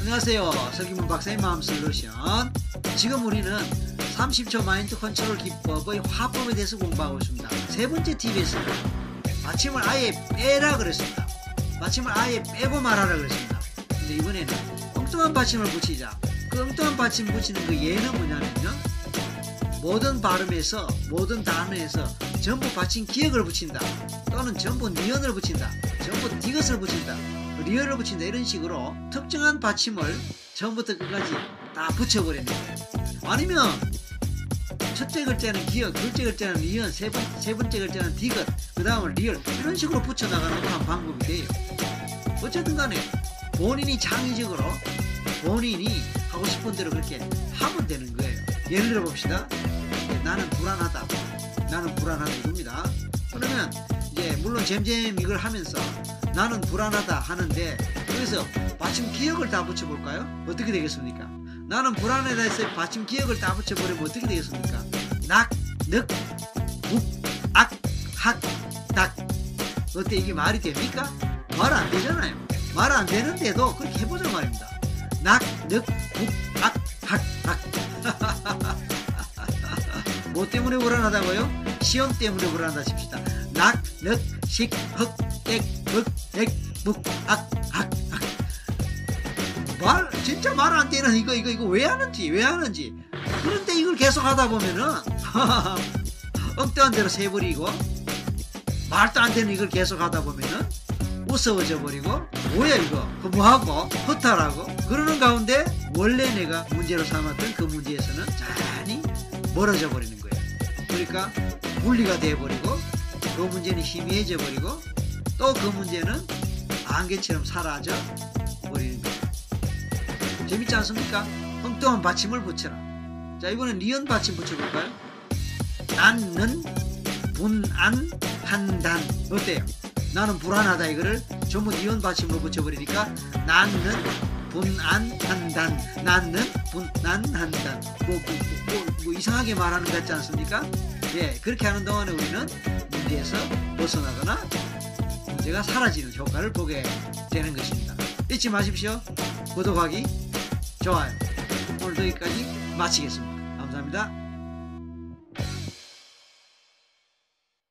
안녕하세요. 설기문 박사의 마음 솔루션. 지금 우리는 30초 마인드 컨트롤 기법의 화법에 대해서 공부하고 있습니다. 세 번째 팁에서는 받침을 아예 빼라 그랬습니다. 받침을 아예 빼고 말하라 그랬습니다. 근데 이번에는 엉뚱한 받침을 붙이자. 그 엉뚱한 받침 붙이는 그 예는 뭐냐면요. 모든 발음에서 모든 단어에서 전부 받침 기역을 붙인다. 또는 전부 니은을 붙인다. 전부 디귿을 붙인다. 리을을 붙인다 이런 식으로 특정한 받침을 처음부터 끝까지 다 붙여버리는 거예요. 아니면 첫째 글자는 기역, 둘째 글자는 니은, 세, 번, 세 번째 글자는 디귿, 그 다음은 리을 이런 식으로 붙여나가는 한 방법이 돼요. 어쨌든 간에 본인이 창의적으로 본인이 하고 싶은 대로 그렇게 하면 되는 거예요. 예를 들어 봅시다. 나는 불안하다. 나는 불안하다 이겁니다. 그러면 이제 물론 잼잼 이걸 하면서 나는 불안하다 하는데 여기서 받침 기억을 다 붙여볼까요? 어떻게 되겠습니까? 나는 불안하다 해서 받침 기억을 다 붙여버리면 어떻게 되겠습니까? 낙, 늑, 욱, 악, 학, 닥 어때 이게 말이 됩니까? 말 안 되잖아요 말 안 되는데도 그렇게 해보자 말입니다 낙, 늑, 욱, 악, 학, 닥 뭐 때문에 불안하다고요? 시험 때문에 불안하다 칩시다 낙, 늑, 식, 흑, 땡, 흑, 땡, 묵, 악, 악, 악. 말, 진짜 말 안 되는 이거, 이거, 이거 왜 하는지, 왜 하는지. 그런데 이걸 계속 하다 보면은, 엉뚱한 대로 세버리고, 말도 안 되는 이걸 계속 하다 보면은, 무서워져 버리고, 뭐야 이거, 그 뭐하고, 허탈하고, 그러는 가운데, 원래 내가 문제로 삼았던 그 문제에서는 잔이 멀어져 버리는 거예요. 그러니까, 분리가 돼 버리고, 그 문제는 희미해져 버리고 또 그 문제는 안개처럼 사라져 버리는 거예요. 재밌지 않습니까? 엉뚱한 받침을 붙여라. 자 이번엔 리언 받침 붙여볼까요? 나는 분안한단 어때요? 나는 불안하다 이거를 전부 리언 받침으로 붙여버리니까 나는 분안한단 나는 분안한단 뭐, 뭐, 뭐, 뭐 이상하게 말하는 것 같지 않습니까? 예 그렇게 하는 동안에 우리는 문제에서 벗어나거나 문제가 사라지는 효과를 보게 되는 것입니다. 잊지 마십시오. 구독하기, 좋아요. 오늘도 여기까지 마치겠습니다. 감사합니다.